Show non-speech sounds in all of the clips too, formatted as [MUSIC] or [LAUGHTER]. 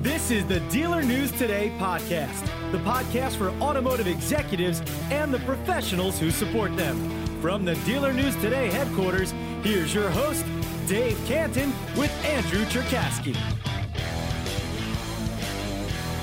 This is the Dealer News Today podcast, the podcast for automotive executives and the professionals who support them. From the Dealer News Today headquarters, here's your host, Dave Cantin, with Andrew Cherkasky.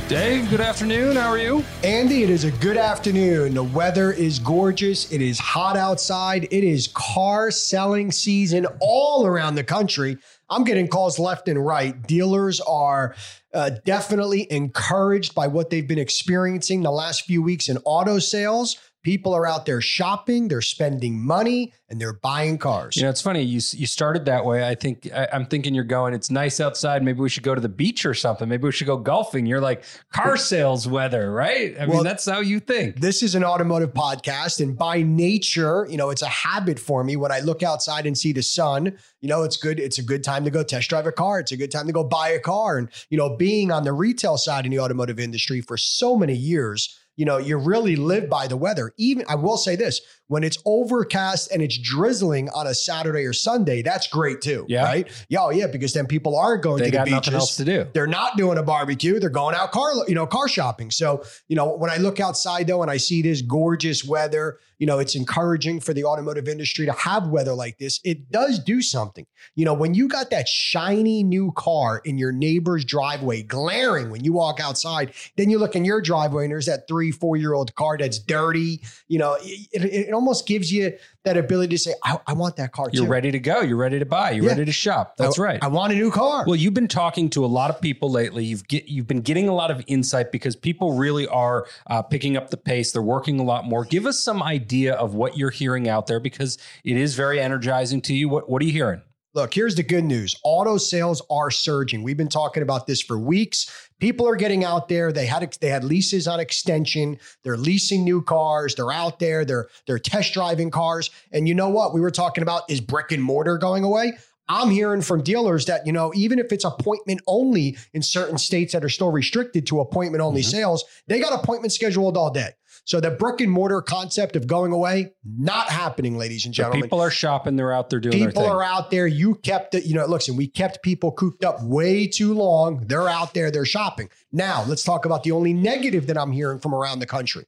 Dave, good afternoon. How are you? Andy, it is a good afternoon. The weather is gorgeous. It is hot outside. It is car selling season all around the country. I'm getting calls left and right. Dealers are uh, definitely encouraged by what they've been experiencing the last few weeks in auto sales. People are out there shopping, they're spending money, and they're buying cars. You know, it's funny. You you started that way. I think I, am thinking you're going. It's nice outside. Maybe we should go to the beach or something. Maybe we should go golfing. You're like car sales weather, right? I well, mean, that's how you think. This is an automotive podcast, and by nature, you know, it's a habit for me when I look outside and see the sun. You know, it's good. It's a good time to go test drive a car. It's a good time to go buy a car. And you know, being on the retail side in the automotive industry for so many years you know, you really live by the weather. Even I will say this when it's overcast and it's drizzling on a Saturday or Sunday, that's great too. Yeah. Right. Yeah. Oh, yeah. Because then people aren't going they to the got beaches. Nothing else to do. They're not doing a barbecue. They're going out car, you know, car shopping. So, you know, when I look outside though and I see this gorgeous weather, you know, it's encouraging for the automotive industry to have weather like this. It does do something. You know, when you got that shiny new car in your neighbor's driveway, glaring when you walk outside, then you look in your driveway and there's that three, four year old car that's dirty. You know, it, it, almost gives you that ability to say, I, I want that car. You're ready to go. You're ready to buy. You're yeah. ready to shop. That's I, right. I want a new car. Well, you've been talking to a lot of people lately. You've get you've been getting a lot of insight because people really are uh, picking up the pace. They're working a lot more. Give us some idea of what you're hearing out there because it is very energizing to you. What what are you hearing? Look, here's the good news. Auto sales are surging. We've been talking about this for weeks. People are getting out there. They had they had leases on extension. They're leasing new cars. They're out there. They're they're test driving cars. And you know what? We were talking about is brick and mortar going away? I'm hearing from dealers that, you know, even if it's appointment only in certain states that are still restricted to appointment only mm-hmm. sales, they got appointment scheduled all day. So the brick and mortar concept of going away, not happening, ladies and gentlemen. people are shopping. They're out there doing People are out there. You kept it, you know, listen, we kept people cooped up way too long. They're out there. They're shopping. Now let's talk about the only negative that I'm hearing from around the country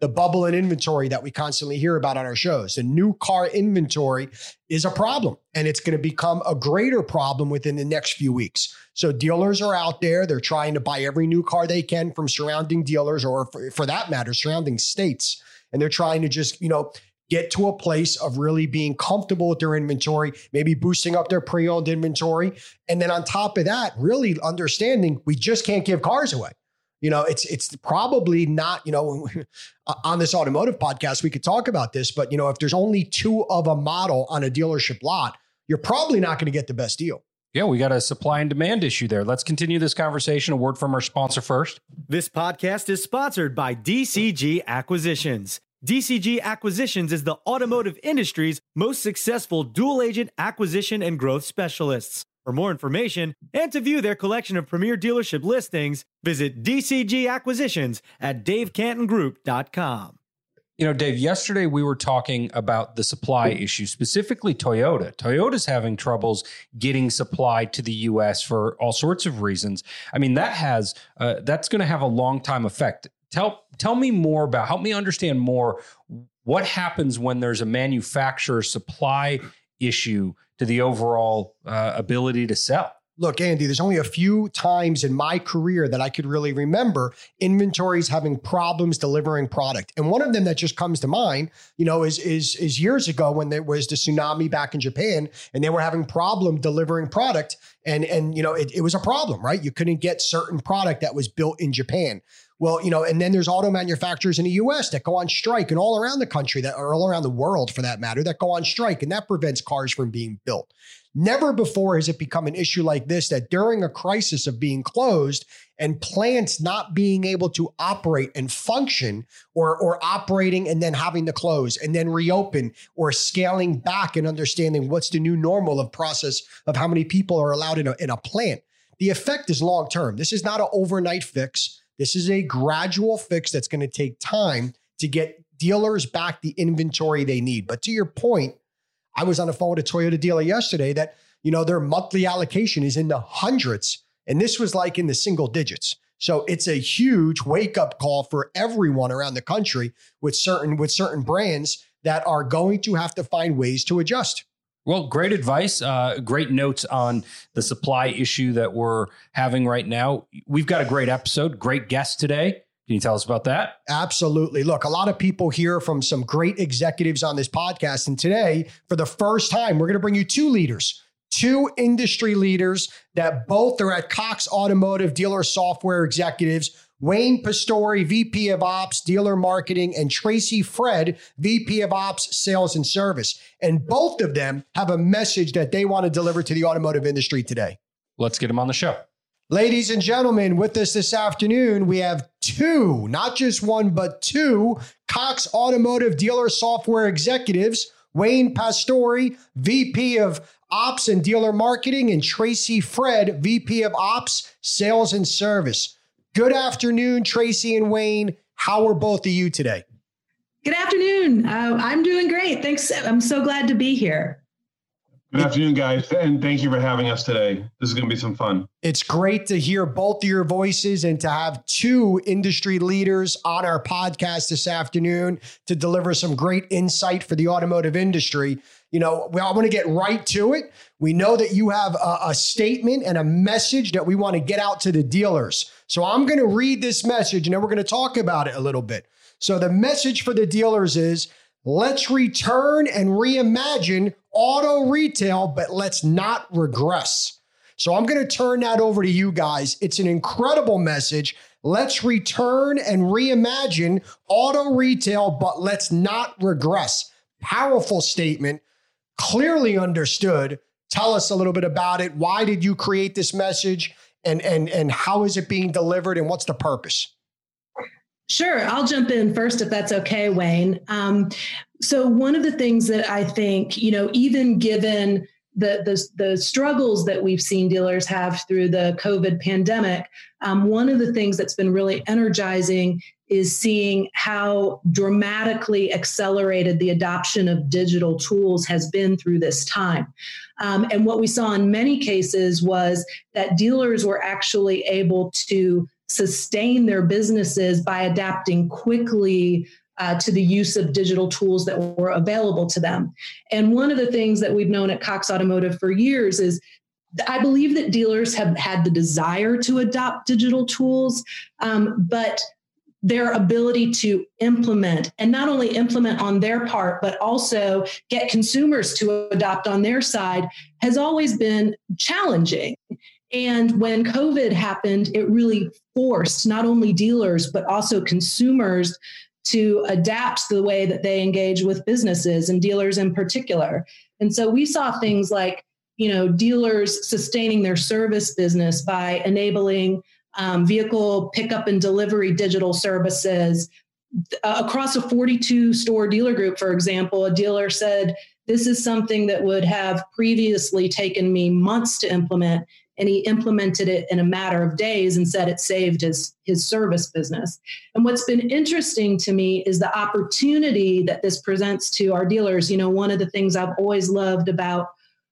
the bubble in inventory that we constantly hear about on our shows. The new car inventory is a problem and it's going to become a greater problem within the next few weeks. So dealers are out there, they're trying to buy every new car they can from surrounding dealers or for, for that matter, surrounding states. And they're trying to just, you know, get to a place of really being comfortable with their inventory, maybe boosting up their pre-owned inventory. And then on top of that, really understanding we just can't give cars away. You know, it's it's probably not, you know, uh, on this automotive podcast, we could talk about this, but you know, if there's only two of a model on a dealership lot, you're probably not going to get the best deal. Yeah, we got a supply and demand issue there. Let's continue this conversation. A word from our sponsor first. This podcast is sponsored by DCG Acquisitions. DCG Acquisitions is the automotive industry's most successful dual agent acquisition and growth specialists. For more information and to view their collection of premier dealership listings, visit DCG Acquisitions at davecantingroup.com. You know, Dave, yesterday we were talking about the supply issue, specifically Toyota. Toyota's having troubles getting supply to the US for all sorts of reasons. I mean, that has uh, that's going to have a long time effect. Tell tell me more about help me understand more what happens when there's a manufacturer supply issue to the overall uh, ability to sell. Look, Andy, there's only a few times in my career that I could really remember inventories having problems delivering product. And one of them that just comes to mind, you know, is is is years ago when there was the tsunami back in Japan and they were having problem delivering product and and you know, it, it was a problem, right? You couldn't get certain product that was built in Japan. Well, you know, and then there's auto manufacturers in the US that go on strike and all around the country that are all around the world for that matter that go on strike and that prevents cars from being built. Never before has it become an issue like this that during a crisis of being closed and plants not being able to operate and function or, or operating and then having to close and then reopen or scaling back and understanding what's the new normal of process of how many people are allowed in a, in a plant. The effect is long term. This is not an overnight fix. This is a gradual fix that's going to take time to get dealers back the inventory they need. But to your point, I was on the phone with a Toyota dealer yesterday that, you know, their monthly allocation is in the hundreds And this was like in the single digits. So it's a huge wake up call for everyone around the country with certain with certain brands that are going to have to find ways to adjust. Well, great advice. Uh, great notes on the supply issue that we're having right now. We've got a great episode, great guest today. Can you tell us about that? Absolutely. Look, a lot of people hear from some great executives on this podcast. And today, for the first time, we're going to bring you two leaders, two industry leaders that both are at Cox Automotive Dealer Software Executives. Wayne Pastori, VP of Ops, Dealer Marketing, and Tracy Fred, VP of Ops, Sales and Service. And both of them have a message that they want to deliver to the automotive industry today. Let's get them on the show. Ladies and gentlemen, with us this afternoon, we have two, not just one, but two Cox Automotive Dealer Software Executives Wayne Pastori, VP of Ops and Dealer Marketing, and Tracy Fred, VP of Ops, Sales and Service. Good afternoon, Tracy and Wayne. How are both of you today? Good afternoon. Uh, I'm doing great. Thanks. I'm so glad to be here. Good afternoon, guys, and thank you for having us today. This is going to be some fun. It's great to hear both of your voices and to have two industry leaders on our podcast this afternoon to deliver some great insight for the automotive industry. You know, I want to get right to it. We know that you have a, a statement and a message that we want to get out to the dealers. So I'm going to read this message and then we're going to talk about it a little bit. So the message for the dealers is let's return and reimagine auto retail, but let's not regress. So I'm going to turn that over to you guys. It's an incredible message. Let's return and reimagine auto retail, but let's not regress. Powerful statement, clearly understood. Tell us a little bit about it. Why did you create this message? And, and, and how is it being delivered? And what's the purpose? Sure, I'll jump in first if that's okay, Wayne. Um, so one of the things that I think, you know, even given the, the, the struggles that we've seen dealers have through the COVID pandemic, um, one of the things that's been really energizing is seeing how dramatically accelerated the adoption of digital tools has been through this time. Um, and what we saw in many cases was that dealers were actually able to sustain their businesses by adapting quickly uh, to the use of digital tools that were available to them. And one of the things that we've known at Cox Automotive for years is I believe that dealers have had the desire to adopt digital tools, um, but their ability to implement and not only implement on their part, but also get consumers to adopt on their side has always been challenging. And when COVID happened, it really forced not only dealers, but also consumers to adapt the way that they engage with businesses and dealers in particular. And so we saw things like, you know, dealers sustaining their service business by enabling um, vehicle pickup and delivery digital services. Uh, across a 42 store dealer group, for example, a dealer said, This is something that would have previously taken me months to implement and he implemented it in a matter of days and said it saved his his service business. And what's been interesting to me is the opportunity that this presents to our dealers. You know, one of the things I've always loved about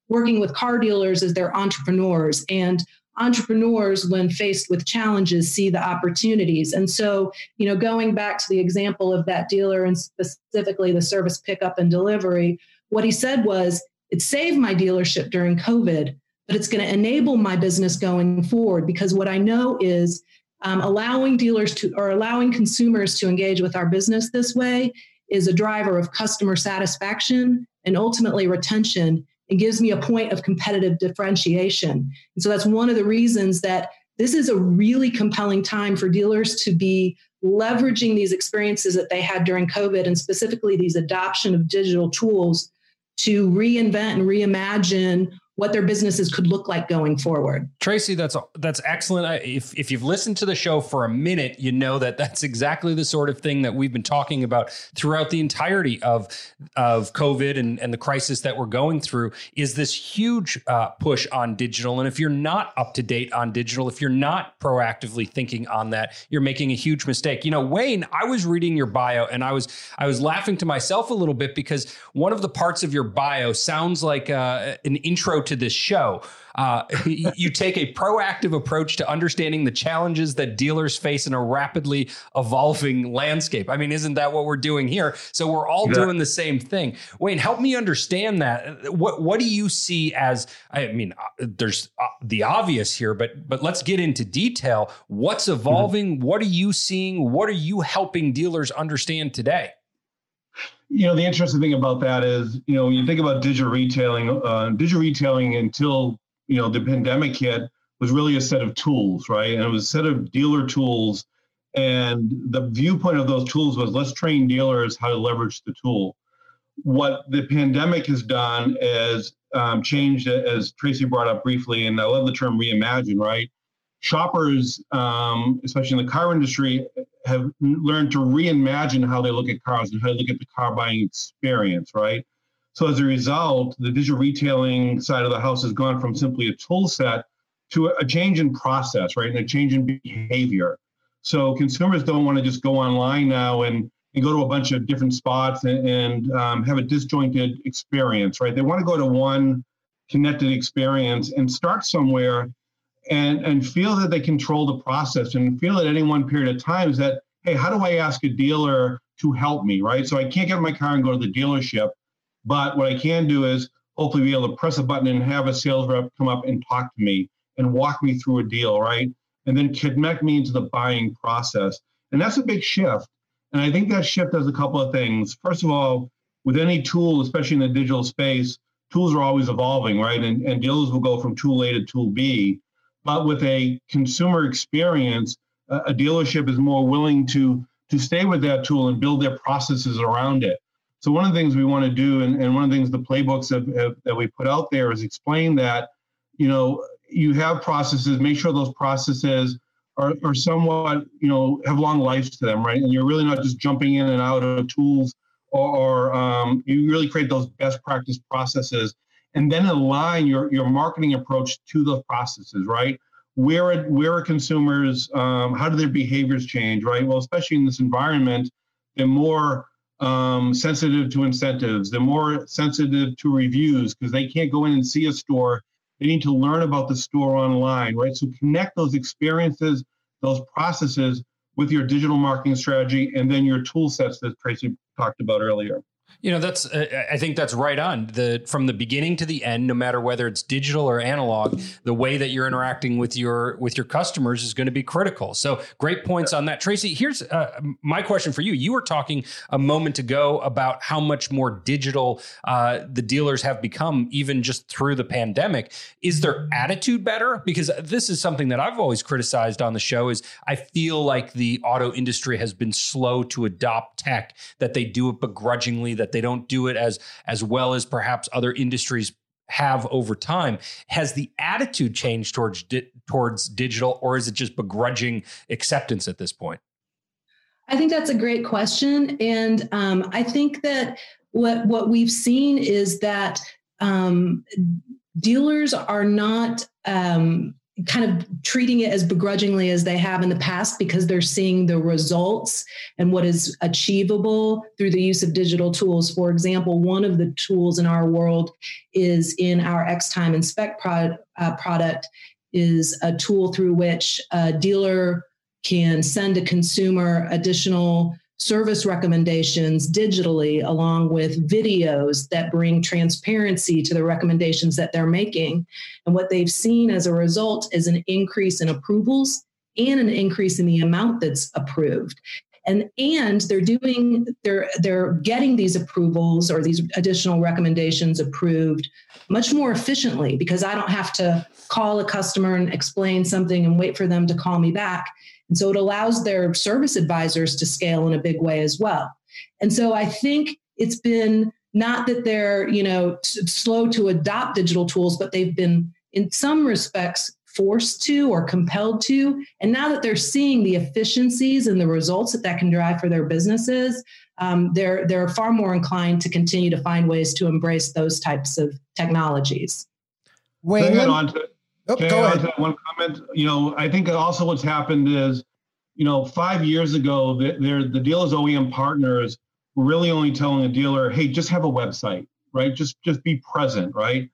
working with car dealers is they're entrepreneurs and entrepreneurs when faced with challenges see the opportunities and so you know going back to the example of that dealer and specifically the service pickup and delivery what he said was it saved my dealership during covid but it's going to enable my business going forward because what I know is um, allowing dealers to or allowing consumers to engage with our business this way is a driver of customer satisfaction and ultimately retention. It gives me a point of competitive differentiation. And so that's one of the reasons that this is a really compelling time for dealers to be leveraging these experiences that they had during COVID and specifically these adoption of digital tools to reinvent and reimagine what their businesses could look like going forward. Tracy, that's that's excellent. If if you've listened to the show for a minute, you know that that's exactly the sort of thing that we've been talking about throughout the entirety of of COVID and and the crisis that we're going through. Is this huge uh, push on digital? And if you're not up to date on digital, if you're not proactively thinking on that, you're making a huge mistake. You know, Wayne, I was reading your bio and I was I was laughing to myself a little bit because one of the parts of your bio sounds like uh, an intro to this show. Uh, [LAUGHS] you take a proactive approach to understanding the challenges that dealers face in a rapidly evolving landscape. I mean, isn't that what we're doing here? So we're all yeah. doing the same thing. Wayne, help me understand that. What what do you see as? I mean, uh, there's uh, the obvious here, but but let's get into detail. What's mm-hmm. evolving? Mm-hmm. What are you seeing? What are you helping dealers understand today? You know, the interesting thing about that is, you know, when you think about digital retailing, uh, digital retailing until you know the pandemic hit was really a set of tools, right? And it was a set of dealer tools. And the viewpoint of those tools was let's train dealers how to leverage the tool. What the pandemic has done is um, changed, as Tracy brought up briefly, and I love the term reimagine, right? Shoppers, um, especially in the car industry, have learned to reimagine how they look at cars and how they look at the car buying experience, right? So as a result, the digital retailing side of the house has gone from simply a tool set to a change in process, right? And a change in behavior. So consumers don't want to just go online now and, and go to a bunch of different spots and, and um, have a disjointed experience, right? They want to go to one connected experience and start somewhere and, and feel that they control the process and feel at any one period of time is that, hey, how do I ask a dealer to help me, right? So I can't get in my car and go to the dealership. But what I can do is hopefully be able to press a button and have a sales rep come up and talk to me and walk me through a deal, right? And then connect me into the buying process. And that's a big shift. And I think that shift does a couple of things. First of all, with any tool, especially in the digital space, tools are always evolving, right? And, and dealers will go from tool A to tool B. But with a consumer experience, a, dealership is more willing to to stay with that tool and build their processes around it. So one of the things we want to do, and, and one of the things the playbooks have, have, that we put out there is explain that, you know, you have processes, make sure those processes are, are somewhat, you know, have long lives to them, right? And you're really not just jumping in and out of tools or, or um, you really create those best practice processes and then align your, your marketing approach to those processes, right? Where are, where are consumers, um, how do their behaviors change, right? Well, especially in this environment, they're more um, sensitive to incentives. They're more sensitive to reviews because they can't go in and see a store. They need to learn about the store online, right? So connect those experiences, those processes with your digital marketing strategy and then your tool sets that Tracy talked about earlier. You know, that's uh, I think that's right on. The from the beginning to the end, no matter whether it's digital or analog, the way that you're interacting with your with your customers is going to be critical. So, great points on that, Tracy. Here's uh, my question for you. You were talking a moment ago about how much more digital uh, the dealers have become, even just through the pandemic. Is their attitude better? Because this is something that I've always criticized on the show. Is I feel like the auto industry has been slow to adopt tech; that they do it begrudgingly that they don't do it as as well as perhaps other industries have over time. Has the attitude changed towards di- towards digital or is it just begrudging acceptance at this point? I think that's a great question and um, i think that what what we've seen is that um, dealers are not um, kind of treating it as begrudgingly as they have in the past because they're seeing the results and what is achievable through the use of digital tools. For example, one of the tools in our world is in our Xtime Inspect product, uh, product is a tool through which a dealer can send a consumer additional service recommendations digitally along with videos that bring transparency to the recommendations that they're making. And what they've seen as a result is an increase in approvals and an increase in the amount that's approved. And, and they're doing they're they're getting these approvals or these additional recommendations approved much more efficiently because I don't have to call a customer and explain something and wait for them to call me back and so it allows their service advisors to scale in a big way as well. And so I think it's been not that they're, you know, t- slow to adopt digital tools, but they've been in some respects forced to or compelled to. And now that they're seeing the efficiencies and the results that that can drive for their businesses, um, they're they're far more inclined to continue to find ways to embrace those types of technologies. Wayne, Oh, Can go I ahead. one comment? You know, I think also what's happened is, you know, five years ago, the, the dealers OEM partners were really only telling a dealer, "Hey, just have a website, right? Just just be present, right?"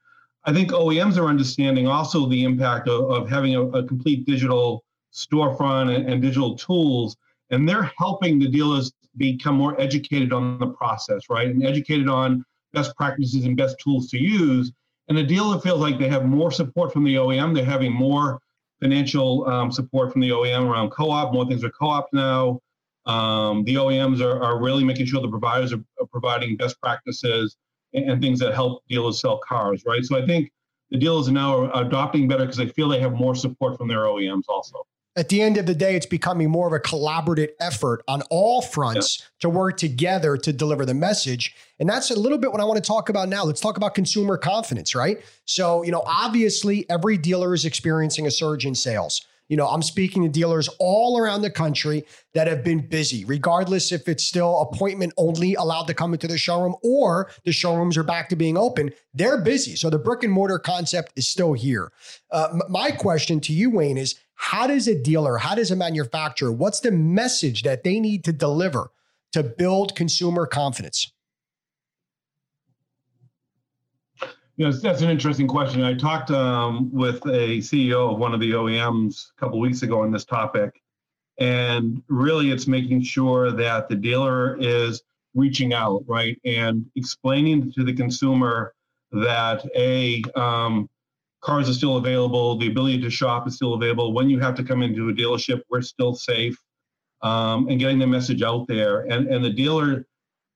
I think OEMs are understanding also the impact of, of having a, a, complete digital storefront and, and digital tools, and they're helping the dealers become more educated on the process, right? And educated on best practices and best tools to use. And the dealer feels like they have more support from the OEM. They're having more financial um, support from the OEM around co-op. More things are co-op now. Um, the OEMs are, are really making sure the providers are, are providing best practices and, and, things that help dealers sell cars, right? So I think the dealers are now are adopting better because they feel they have more support from their OEMs also at the end of the day, it's becoming more of a collaborative effort on all fronts yeah. to work together to deliver the message. And that's a little bit what I want to talk about now. Let's talk about consumer confidence, right? So, you know, obviously every dealer is experiencing a surge in sales. You know, I'm speaking to dealers all around the country that have been busy, regardless if it's still appointment only allowed to come into the showroom or the showrooms are back to being open. They're busy. So the brick and mortar concept is still here. Uh, my question to you, Wayne, is how does a dealer, how does a manufacturer, what's the message that they need to deliver to build consumer confidence? You know, that's an interesting question. I talked um, with a CEO of one of the OEMs a couple weeks ago on this topic, and really, it's making sure that the dealer is reaching out, right, and explaining to the consumer that a um, cars are still available. The ability to shop is still available. When you have to come into a dealership, we're still safe. Um, and getting the message out there. And and the dealer,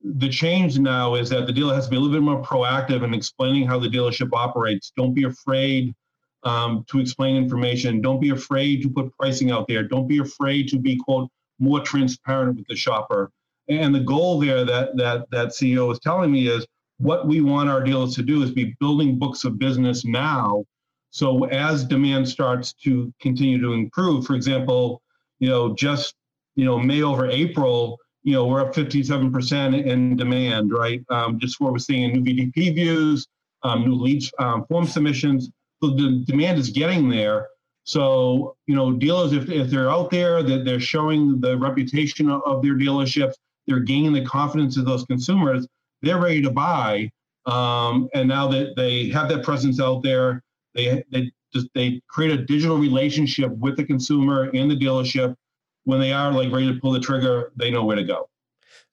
the change now is that the dealer has to be a little bit more proactive in explaining how the dealership operates. Don't be afraid um, to explain information. Don't be afraid to put pricing out there. Don't be afraid to be quote more transparent with the shopper. And the goal there that that that CEO is telling me is what we want our dealers to do is be building books of business now so as demand starts to continue to improve, for example, you know, just you know May over April, you know, we're up 57% in demand, right? Um, just what we're seeing in new VDP views, um, new leads um, form submissions. So the demand is getting there. So you know, dealers, if, if they're out there, that they're showing the reputation of their dealerships, they're gaining the confidence of those consumers. They're ready to buy, um, and now that they have that presence out there, they they just they create a digital relationship with the consumer and the dealership. When they are like ready to pull the trigger, they know where to go.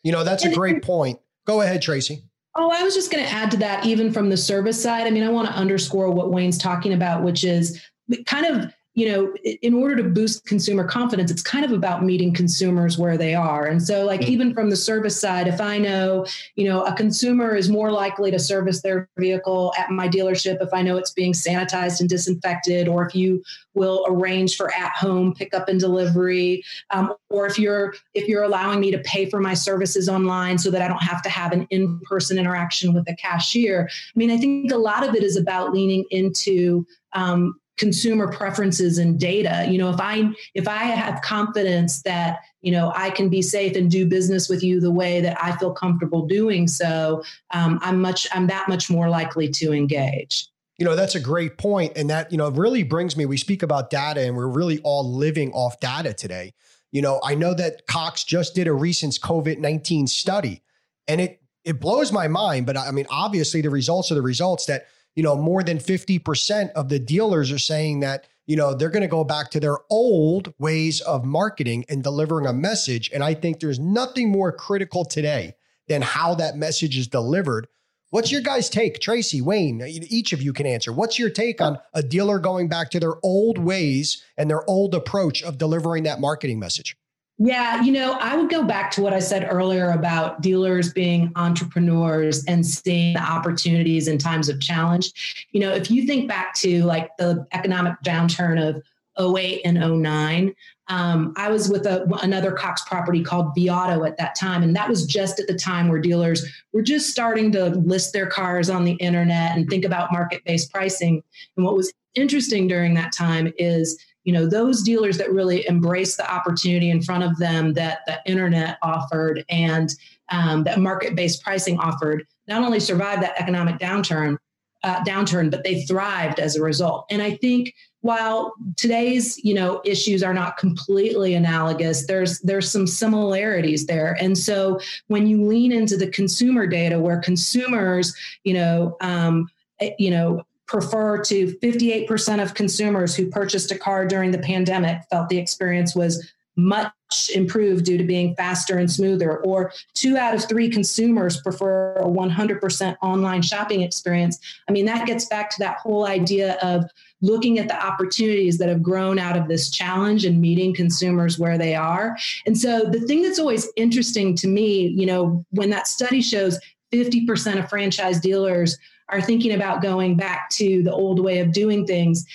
You know, that's a great point. Go ahead, Tracy. Oh, I was just going to add to that, even from the service side. I mean, I want to underscore what Wayne's talking about, which is kind of you know, in order to boost consumer confidence, it's kind of about meeting consumers where they are. And so, like, mm-hmm. even from the service side, if I know, you know, a consumer is more likely to service their vehicle at my dealership if I know it's being sanitized and disinfected, or if you will arrange for at-home pickup and delivery, um, or if you're if you're allowing me to pay for my services online so that I don't have to have an in-person interaction with a cashier. I mean, I think a lot of it is about leaning into um, consumer preferences and data. You know if i if i have confidence that you know i can be safe and do business with you the way that i feel comfortable doing so um, i'm much i'm that much more likely to engage. You know that's a great point and that you know really brings me we speak about data and we're really all living off data today. You know i know that cox just did a recent covid-19 study and it it blows my mind but i mean obviously the results are the results that you know, more than 50% of the dealers are saying that, you know, they're going to go back to their old ways of marketing and delivering a message. And I think there's nothing more critical today than how that message is delivered. What's your guys' take? Tracy, Wayne, each of you can answer. What's your take on a dealer going back to their old ways and their old approach of delivering that marketing message? Yeah, you know, I would go back to what I said earlier about dealers being entrepreneurs and seeing the opportunities in times of challenge. You know, if you think back to like the economic downturn of 08 and 09, um, I was with a, another Cox property called vAuto at that time. And that was just at the time where dealers were just starting to list their cars on the internet and think about market based pricing. And what was interesting during that time is you know those dealers that really embraced the opportunity in front of them that the internet offered and um, that market-based pricing offered not only survived that economic downturn uh, downturn but they thrived as a result. And i think while today's you know issues are not completely analogous there's there's some similarities there. And so when you lean into the consumer data where consumers you know um, eh, you know prefer to 58% of consumers who purchased a car during the pandemic felt the experience was much improved due to being faster and smoother. Or two out of three consumers prefer a 100% online shopping experience. I mean, that gets back to that whole idea of looking at the opportunities that have grown out of this challenge and meeting consumers where they are. And so the thing that's always interesting to me, you know, when that study shows 50% of franchise dealers are thinking about going back to the old way of doing things.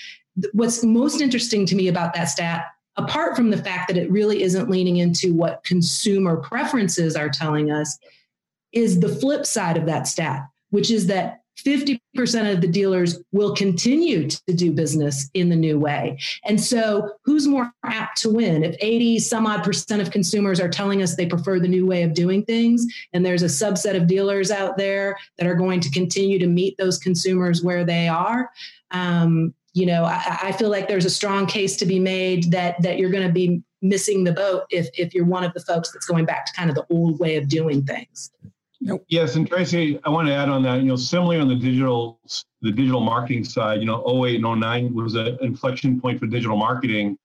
What's most interesting to me about that stat apart from the fact that it really isn't leaning into what consumer preferences are telling us, is the flip side of that stat, which is that 50% of the dealers will continue to do business in the new way. And so, who's more apt to win? If 80 some odd percent of consumers are telling us they prefer the new way of doing things, and there's a subset of dealers out there that are going to continue to meet those consumers where they are, um, you know, I, I feel like there's a strong case to be made that that you're going to be missing the boat if if you're one of the folks that's going back to kind of the old way of doing things. Nope. Yes, and Tracy, I want to add on that. You know, similarly on the digital the digital marketing side, you know, 08 and 09 was an inflection point for digital marketing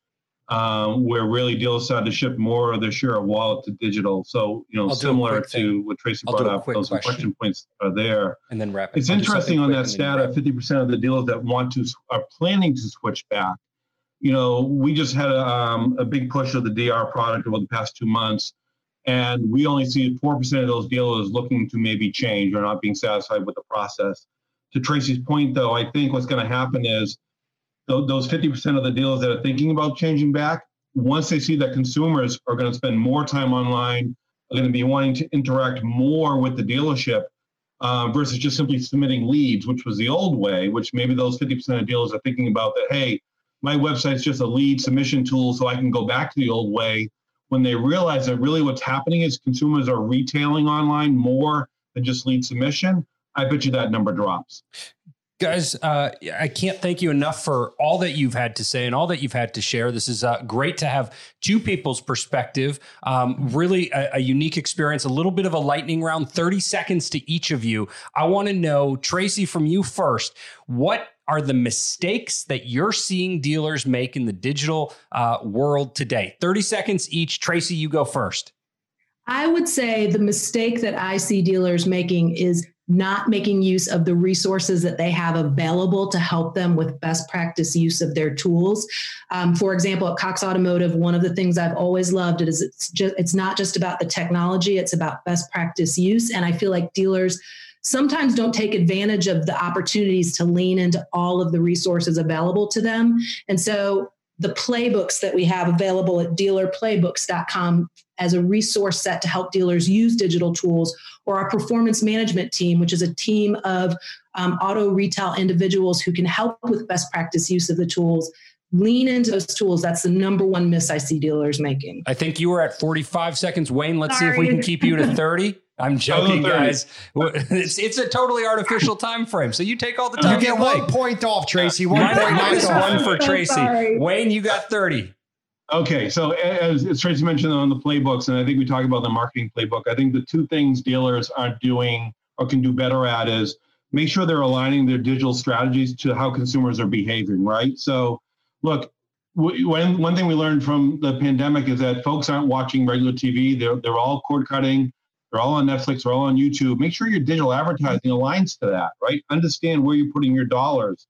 um, where really dealers started to shift more of their share of wallet to digital. So, you know, I'll similar to what Tracy I'll brought up, those question. inflection points are there. And then wrap it. It's interesting on that stat of 50% of the dealers that want to are planning to switch back. You know, we just had a, um, a big push of the DR product over the past two months, and we only see 4% of those dealers looking to maybe change or not being satisfied with the process. To Tracy's point, though, I think what's going to happen is those 50% of the dealers that are thinking about changing back, once they see that consumers are going to spend more time online, are going to be wanting to interact more with the dealership uh, versus just simply submitting leads, which was the old way, which maybe those 50% of dealers are thinking about that, hey, my website's just a lead submission tool so I can go back to the old way. When they realize that really what's happening is consumers are retailing online more than just lead submission, I bet you that number drops. Guys, uh, I can't thank you enough for all that you've had to say and all that you've had to share. This is uh, great to have two people's perspective. Um, really, a, a, unique experience. A little bit of a lightning round, 30 seconds to each of you. I want to know, Tracy, from you first, what are the mistakes that you're seeing dealers make in the digital uh, world today? 30 seconds each. Tracy, you go first. I would say the mistake that I see dealers making is not making use of the resources that they have available to help them with best practice use of their tools. Um, for example, at Cox Automotive, one of the things I've always loved is it's just it's not just about the technology; it's about best practice use. And I feel like dealers sometimes don't take advantage of the opportunities to lean into all of the resources available to them. And so the playbooks that we have available at dealerplaybooks.com as a resource set to help dealers use digital tools, or our performance management team, which is a team of um, auto retail individuals who can help with best practice use of the tools. Lean into those tools. That's the number one miss I see dealers making. I think you were at 45 seconds. Wayne, let's Sorry. see if we can keep you to 30. I'm joking, guys. [LAUGHS] It's, it's a totally artificial time frame. So you take all the time. You get one like. point off, Tracy. One point. point minus one for [LAUGHS] Tracy. Wayne, you got 30. Okay, so as, as, Tracy mentioned on the playbooks, and I think we talked about the marketing playbook, I think the two things dealers aren't doing or can do better at is make sure they're aligning their digital strategies to how consumers are behaving, right? So, look, one, one thing we learned from the pandemic is that folks aren't watching regular TV. They're, they're all cord cutting. They're all on Netflix. They're all on YouTube. Make sure your digital advertising aligns to that, right? Understand where you're putting your dollars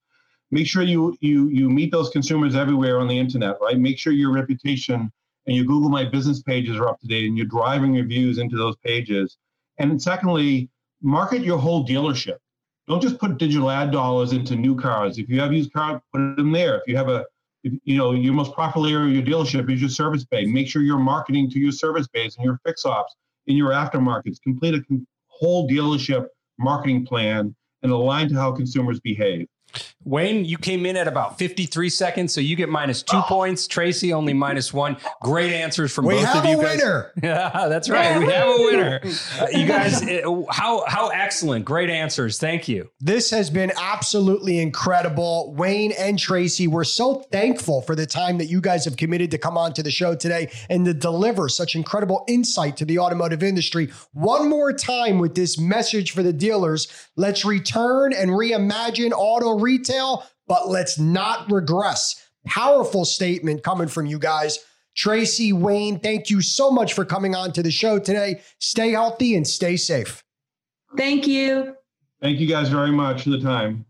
make sure you you you meet those consumers everywhere on the internet, right? Make sure your reputation and your Google My Business pages are up to date and you're driving reviews into those pages. And secondly, market your whole dealership. Don't just put digital ad dollars into new cars. If you have used cars, put them there. If you have a, if, you know, your most popular area of your dealership is your service bay. Make sure you're marketing to your service bays and your fix ops in your aftermarkets. Complete a whole dealership marketing plan and align to how consumers behave. Wayne, you came in at about 53 seconds, so you get minus two oh. points. Tracy, only minus one. Great answers from we both of you guys. Winner. [LAUGHS] Yeah, that's right. We have a winner. Uh, you guys, how how excellent. Great answers. Thank you. This has been absolutely incredible. Wayne and Tracy, we're so thankful for the time that you guys have committed to come on to the show today and to deliver such incredible insight to the automotive industry. One more time with this message for the dealers. Let's return and reimagine auto retail, but let's not regress. Powerful statement coming from you guys. Tracy, Wayne, thank you so much for coming on to the show today. Stay healthy and stay safe. Thank you. Thank you guys very much for the time.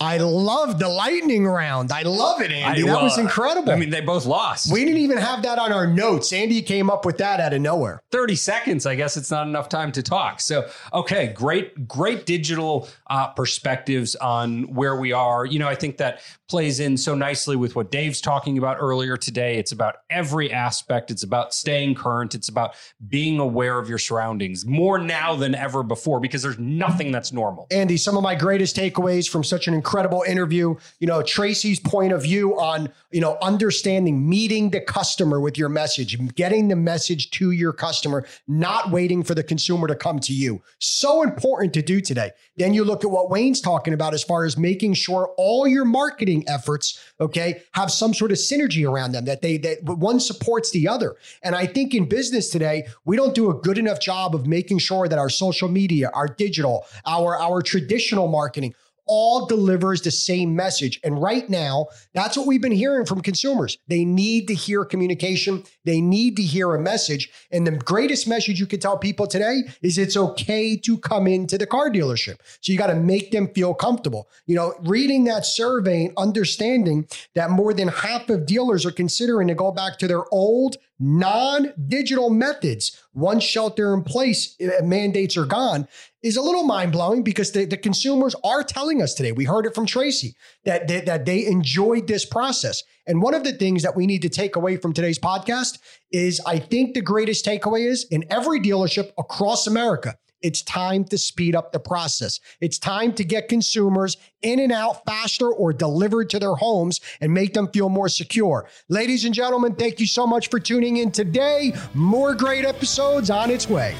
I love the lightning round. I love it, Andy. I- that well, was incredible. I mean, they both lost. we didn't even have that on our notes. Andy came up with that out of nowhere. 30 seconds i guess it's not enough time to talk so okay great great digital uh, perspectives on where we are you know i think that plays in so nicely with what dave's talking about earlier today it's about every aspect it's about staying current it's about being aware of your surroundings more now than ever before because there's nothing that's normal Andy, some of my greatest takeaways from such an incredible interview, you know, Tracy's point of view on, you know, understanding meeting the customer with your message, getting the message to your customer, not waiting for the consumer to come to you. So important to do today. Then you look at what Wayne's talking about as far as making sure all your marketing efforts, okay, have some sort of synergy around them that they that one supports the other. And I think in business today, we don't do a good enough job of making sure that our social media, our digital, our our traditional marketing all delivers the same message. And right now, that's what we've been hearing from consumers. They need to hear communication, they need to hear a message. And the greatest message you can tell people today is it's okay to come into the car dealership. So you got to make them feel comfortable. You know, reading that survey and understanding that more than half of dealers are considering to go back to their old non-digital methods once shelter in place uh, mandates are gone is a little mind-blowing because the, the consumers are telling us today we heard it from tracy that, that, that they enjoyed this process. And one of the things that we need to take away from today's podcast is i think the greatest takeaway is in every dealership across america it's time to speed up the process. It's time to get consumers in and out faster or delivered to their homes and make them feel more secure. Ladies and gentlemen, thank you so much for tuning in today. More great episodes on its way.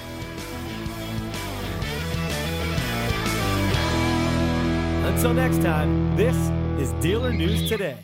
Until next time, this is Dealer News Today.